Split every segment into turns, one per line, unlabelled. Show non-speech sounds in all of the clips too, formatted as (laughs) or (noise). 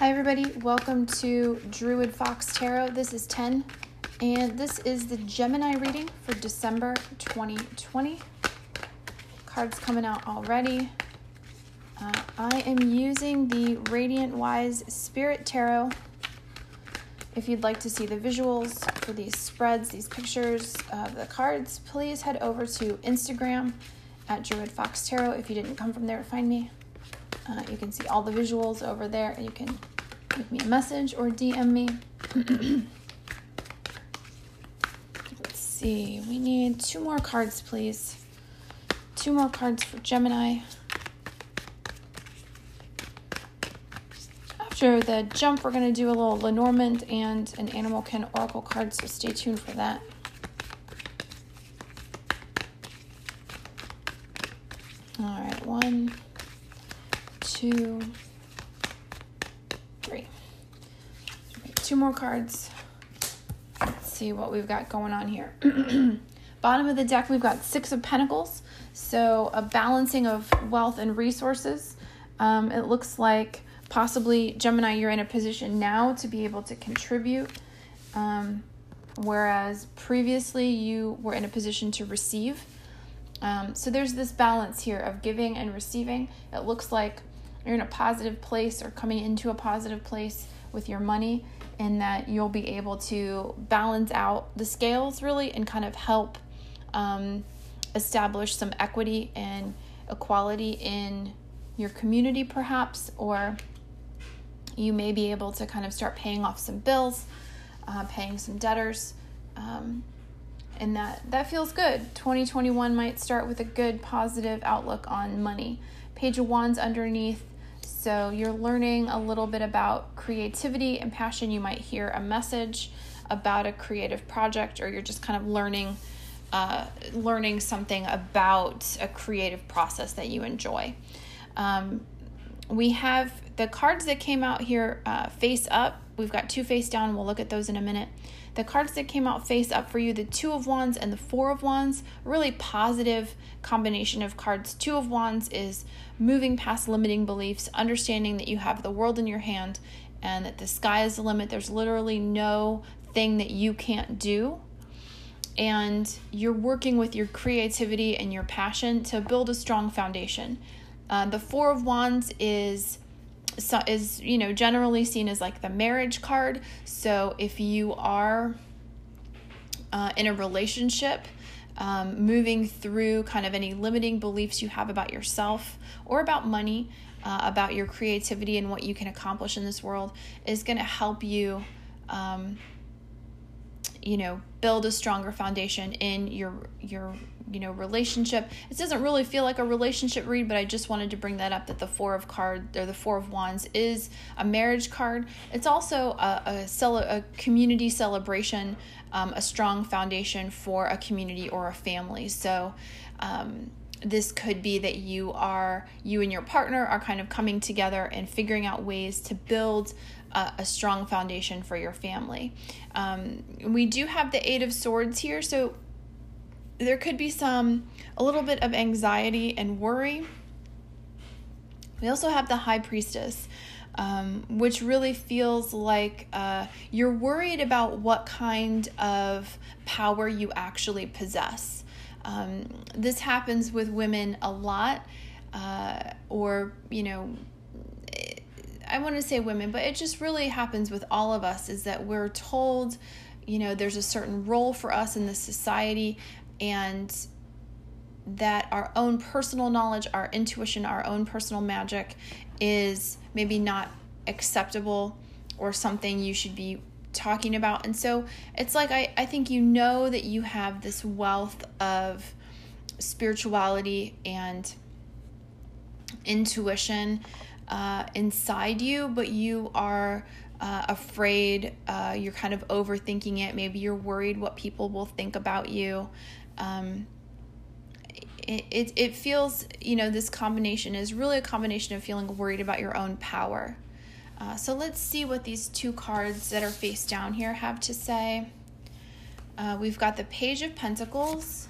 Hi, everybody. Welcome to Druid Fox Tarot. This is 10, and this is the Gemini reading for December 2020. Cards coming out already. Uh, I am using the Radiant Wise Spirit Tarot. If you'd like to see the visuals for these spreads, these pictures of the cards, please head over to Instagram at Druid Fox Tarot. If you didn't come from there to find me, uh, you can see all the visuals over there. You can give me a message or DM me. Let's see. We need two more cards, please. Two more cards for Gemini. After the jump, we're going to do a little Lenormand and an Animalkin Oracle card, so stay tuned for that. All right, one, two, three. Two more cards. Let's see what we've got going on here. (clears throat) Bottom of the deck, we've got Six of Pentacles. So a balancing of wealth and resources. Um, it looks like possibly Gemini, you're in a position now to be able to contribute. Um, whereas previously you were in a position to receive. Um, so there's this balance here of giving and receiving. It looks like you're in a positive place or coming into a positive place with your money, and that you'll be able to balance out the scales really and kind of help um, establish some equity and equality in your community, perhaps, or you may be able to kind of start paying off some bills, uh, paying some debtors. Um, and that that feels good. 2021 might start with a good positive outlook on money. Page of Wands underneath so you're learning a little bit about creativity and passion. You might hear a message about a creative project, or you're just kind of learning uh, learning something about a creative process that you enjoy. Um, we have the cards that came out here uh, face up. We've got two face down. We'll look at those in a minute. The cards that came out face up for you, the Two of Wands and the Four of Wands, really positive combination of cards. Two of Wands is moving past limiting beliefs, understanding that you have the world in your hand and that the sky is the limit. There's literally no thing that you can't do. And you're working with your creativity and your passion to build a strong foundation. Uh, the Four of Wands is is you know generally seen as like the marriage card. So if you are uh, in a relationship um, moving through kind of any limiting beliefs you have about yourself or about money uh, about your creativity and what you can accomplish in this world is going to help you um, you know build a stronger foundation in your your you know relationship. It doesn't really feel like a relationship read but i just wanted to bring that up that the four of card or the four of wands is a marriage card. It's also a, a, cel- a community celebration um, a strong foundation for a community or a family. So um, this could be that you are you and your partner are kind of coming together and figuring out ways to build a, a strong foundation for your family um, we do have the eight of swords here so there could be some a little bit of anxiety and worry. We also have the high priestess, um, which really feels like uh, you're worried about what kind of power you actually possess. Um, this happens with women a lot, uh, or, you know, I want to say women, but it just really happens with all of us is that we're told, you know, there's a certain role for us in this society and that our own personal knowledge, our intuition, our own personal magic is maybe not acceptable or something you should be talking about. And so it's like I, I think you know that you have this wealth of spirituality and intuition uh, inside you, but you are uh, afraid, uh, you're kind of overthinking it. Maybe you're worried what people will think about you um, it, it, it feels, you know, this combination is really a combination of feeling worried about your own power. Uh, so let's see what these two cards that are face down here have to say. Uh, we've got the Page of Pentacles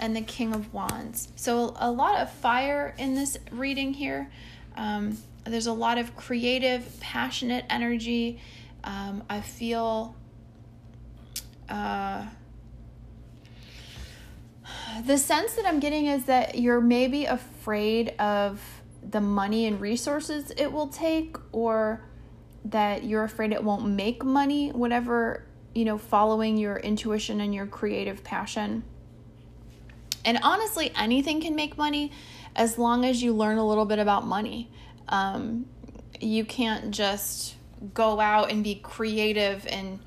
and the King of Wands. So a lot of fire in this reading here. Um, there's a lot of creative, passionate energy. Um, I feel uh, the sense that I'm getting is that you're maybe afraid of the money and resources it will take, or that you're afraid it won't make money, whatever, you know, following your intuition and your creative passion. And honestly, anything can make money as long as you learn a little bit about money. Um, you can't just go out and be creative and,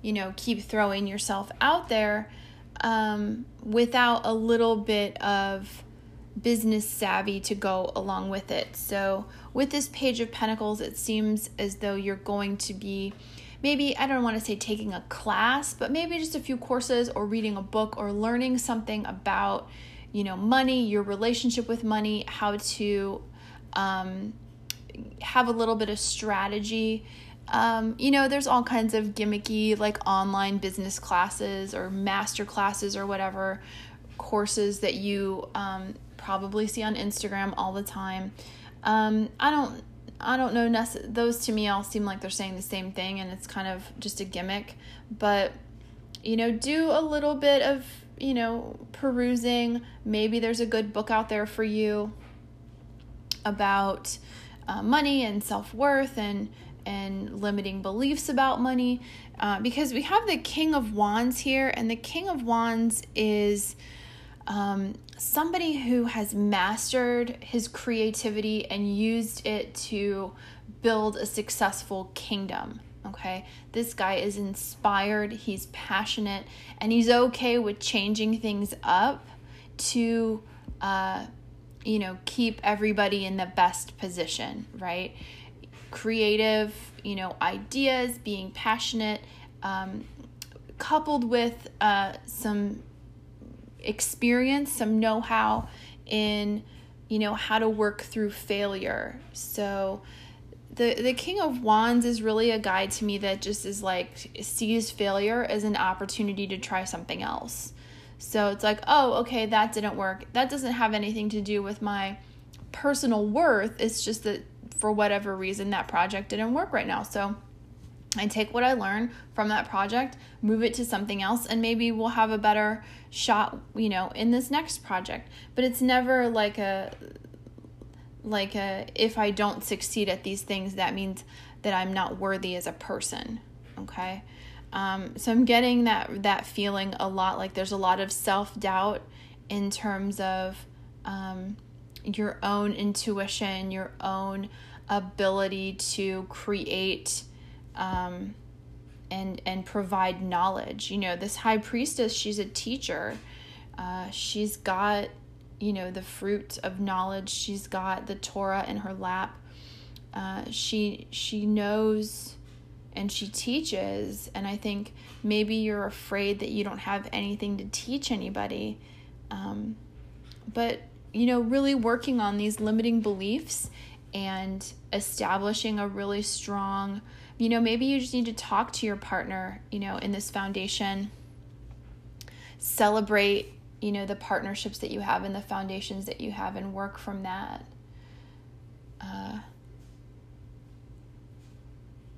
you know, keep throwing yourself out there um, without a little bit of business savvy to go along with it. So, with this Page of Pentacles, it seems as though you're going to be maybe, I don't want to say taking a class, but maybe just a few courses or reading a book or learning something about, you know, money, your relationship with money, how to um, have a little bit of strategy. Um, you know, there's all kinds of gimmicky, like online business classes or master classes or whatever courses that you um, probably see on Instagram all the time. Um, I don't I don't know those to me all seem like they're saying the same thing and it's kind of just a gimmick, but you know, do a little bit of, you know, perusing. Maybe there's a good book out there for you about uh, money and self-worth and and limiting beliefs about money uh, because we have the king of wands here and the king of wands is um, somebody who has mastered his creativity and used it to build a successful kingdom. Okay, this guy is inspired, he's passionate, and he's okay with changing things up to, uh, you know, keep everybody in the best position, right? Creative, you know, ideas, being passionate, um, coupled with uh, some experience, some know how in, you know, how to work through failure. So, the, the King of Wands is really a guide to me that just is like sees failure as an opportunity to try something else. So it's like, oh, okay, that didn't work. That doesn't have anything to do with my personal worth. It's just that for whatever reason, that project didn't work right now. So I take what I learn from that project, move it to something else, and maybe we'll have a better shot, you know, in this next project. But it's never like a like a if I don't succeed at these things, that means that I'm not worthy as a person. Okay. Um, so I'm getting that that feeling a lot. Like there's a lot of self doubt in terms of um, your own intuition, your own ability to create um, and and provide knowledge. You know, this high priestess, she's a teacher. Uh, she's got you know the fruit of knowledge. She's got the Torah in her lap. Uh, she she knows and she teaches and i think maybe you're afraid that you don't have anything to teach anybody um, but you know really working on these limiting beliefs and establishing a really strong you know, maybe you just need to talk to your partner, you know, in this foundation. Celebrate, you know, the partnerships that you have and the foundations that you have and work from that. Uh,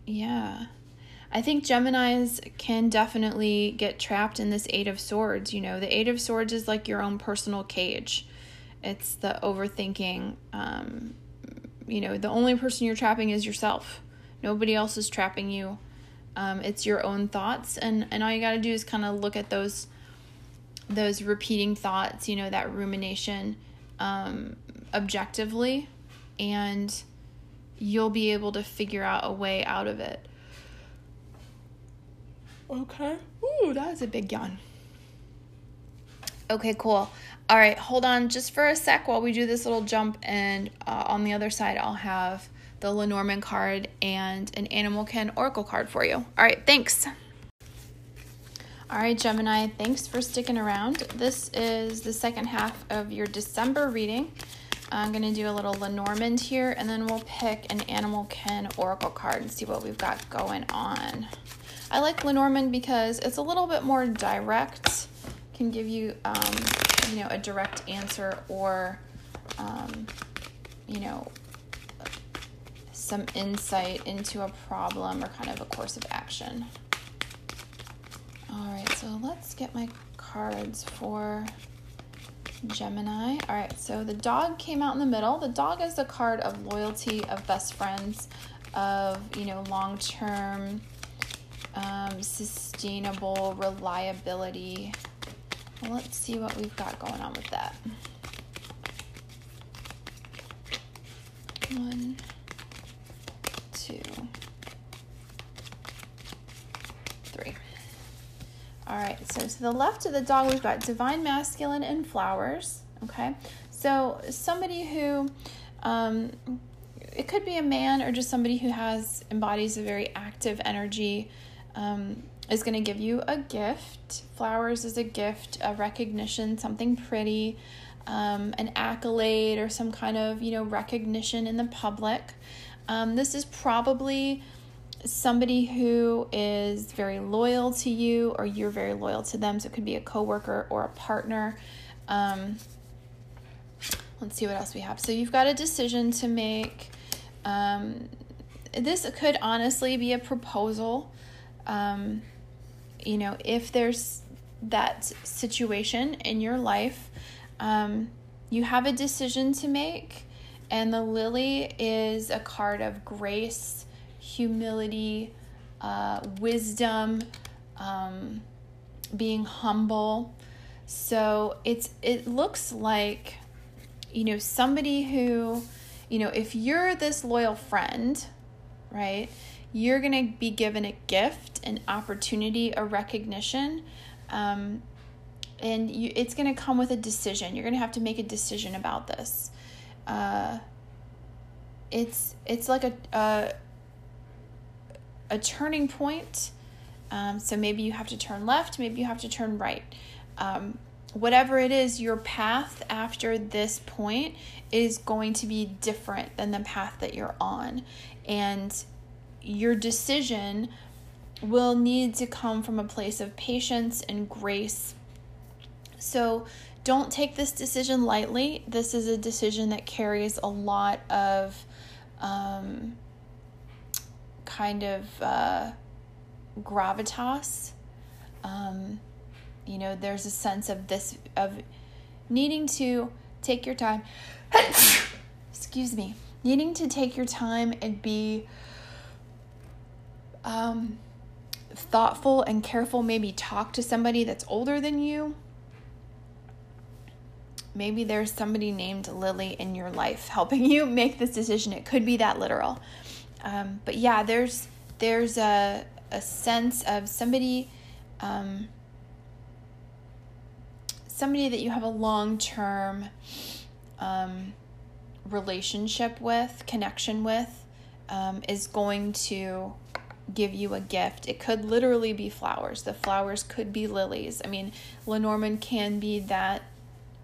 yeah. I think Geminis can definitely get trapped in this Eight of Swords. You know, the Eight of Swords is like your own personal cage. It's the overthinking. Um, you know, the only person you're trapping is yourself. Nobody else is trapping you. Um, it's your own thoughts, and and all you got to do is kind of look at those those repeating thoughts. You know that rumination um, objectively, and you'll be able to figure out a way out of it. Okay. Ooh, that is a big yawn. Okay, cool. All right, hold on just for a sec while we do this little jump, and uh, on the other side, I'll have the Lenormand card, and an Animal Kin Oracle card for you. All right, thanks. All right, Gemini, thanks for sticking around. This is the second half of your December reading. I'm going to do a little Lenormand here, and then we'll pick an Animal Kin Oracle card and see what we've got going on. I like Lenormand because it's a little bit more direct, can give you, um, you know, a direct answer or, um, you know, some insight into a problem or kind of a course of action. All right, so let's get my cards for Gemini. All right, so the dog came out in the middle. The dog is the card of loyalty, of best friends, of, you know, long term, um, sustainable reliability. Well, let's see what we've got going on with that. One, two, three. All right, so to the left of the dog, we've got divine masculine and flowers. Okay, so somebody who, um, it could be a man or just somebody who has embodies a very active energy, um, is going to give you a gift. Flowers is a gift, a recognition, something pretty, um, an accolade, or some kind of you know recognition in the public. Um, this is probably somebody who is very loyal to you, or you're very loyal to them. So it could be a coworker or a partner. Um, let's see what else we have. So you've got a decision to make. Um, this could honestly be a proposal. Um, you know, if there's that situation in your life, um, you have a decision to make, and the lily is a card of grace, humility, uh, wisdom, um, being humble. So it's it looks like, you know, somebody who, you know, if you're this loyal friend, right? you're to be given a gift, an opportunity, a recognition. Um, and you, it's to come with a decision. You're to have to make a decision about this. Uh, it's it's like a a, a turning point. Um, so maybe you have to turn left, maybe you have to turn right. Um, whatever it is, your path after this point is going to be different than the path that you're on. And your decision will need to come from a place of patience and grace. So don't take this decision lightly. This is a decision that carries a lot of um, kind of uh, gravitas. Um, you know, there's a sense of this, of needing to take your time. (coughs) Excuse me. Needing to take your time and be um, thoughtful and careful, maybe talk to somebody that's older than you. Maybe there's somebody named Lily in your life helping you (laughs) make this decision. It could be that literal. Um, but yeah, there's there's a a sense of somebody um, somebody that you have a long term um, relationship with, connection with, um, is going to give you a gift. It could literally be flowers. The flowers could be lilies. I mean, Lenormand can be that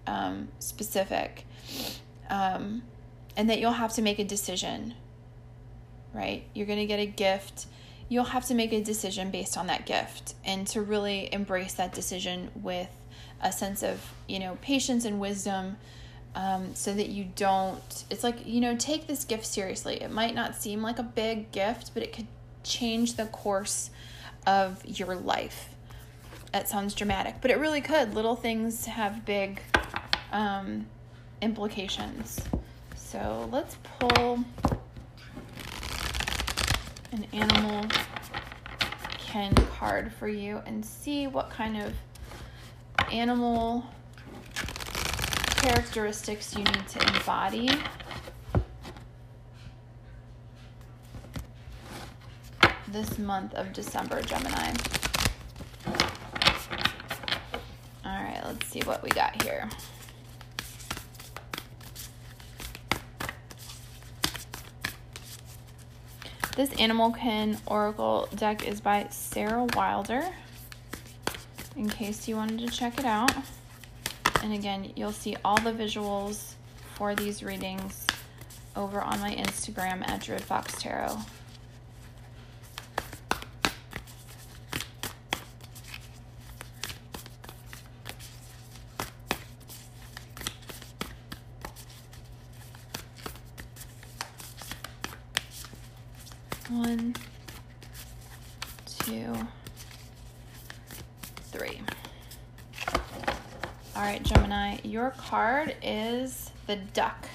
um, specific. Um, and that you'll have to make a decision, right? You're going to get a gift. You'll have to make a decision based on that gift and to really embrace that decision with a sense of, you know, patience and wisdom. Um, so that you don't, it's like, you know, take this gift seriously. It might not seem like a big gift, but it could change the course of your life. That sounds dramatic, but it really could. Little things have big um, implications. So let's pull an animal kin card for you and see what kind of animal characteristics you need to embody this month of December, Gemini. All right, let's see what we got here. This Animal Kin Oracle deck is by Sarah Wilder, in case you wanted to check it out. And again, you'll see all the visuals for these readings over on my Instagram at Druid Fox Tarot. One, two, three. All right, Gemini, your card is the duck.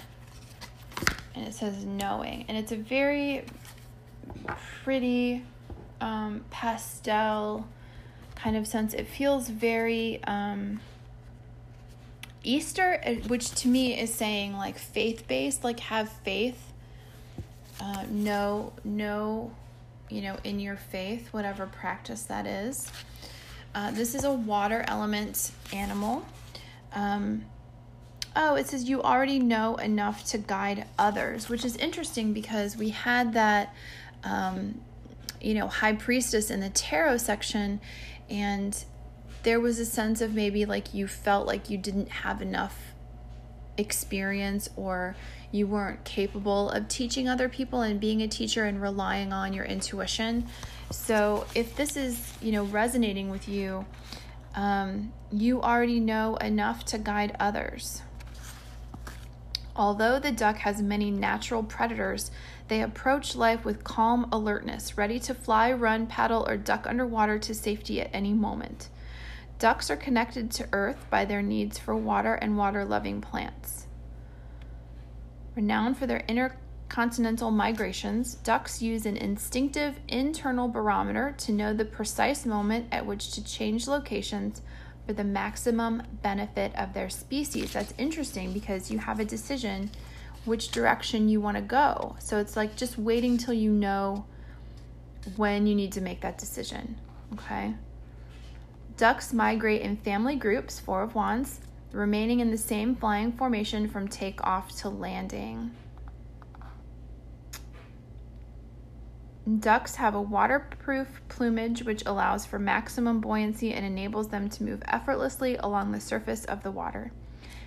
And it says knowing. And it's a very pretty um, pastel kind of sense. It feels very um, Easter, which to me is saying like faith based, like have faith. Uh, know, know, you know, in your faith, whatever practice that is. Uh, this is a water element animal. Um, oh, it says you already know enough to guide others, which is interesting because we had that, um, you know, high priestess in the tarot section, and there was a sense of maybe like you felt like you didn't have enough experience or you weren't capable of teaching other people and being a teacher and relying on your intuition. So if this is, you know, resonating with you, um, you already know enough to guide others. Although the duck has many natural predators, they approach life with calm alertness, ready to fly, run, paddle, or duck underwater to safety at any moment. Ducks are connected to Earth by their needs for water and water loving plants. Renowned for their intercontinental migrations, ducks use an instinctive internal barometer to know the precise moment at which to change locations for the maximum benefit of their species. That's interesting because you have a decision which direction you want to go. So it's like just waiting till you know when you need to make that decision. Okay. Ducks migrate in family groups, Four of Wands, remaining in the same flying formation from takeoff to landing. Ducks have a waterproof plumage which allows for maximum buoyancy and enables them to move effortlessly along the surface of the water.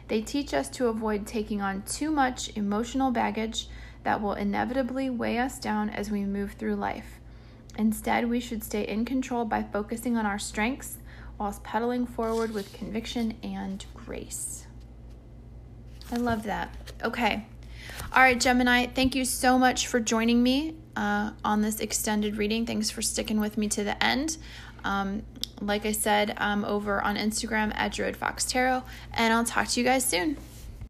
They teach us to avoid taking on too much emotional baggage that will inevitably weigh us down as we move through life. Instead, we should stay in control by focusing on our strengths whilst pedaling forward with conviction and grace. I love that. Okay. All right, Gemini, thank you so much for joining me uh, on this extended reading. Thanks for sticking with me to the end. Um, like I said, I'm over on Instagram at Druid Fox Tarot, and I'll talk to you guys soon.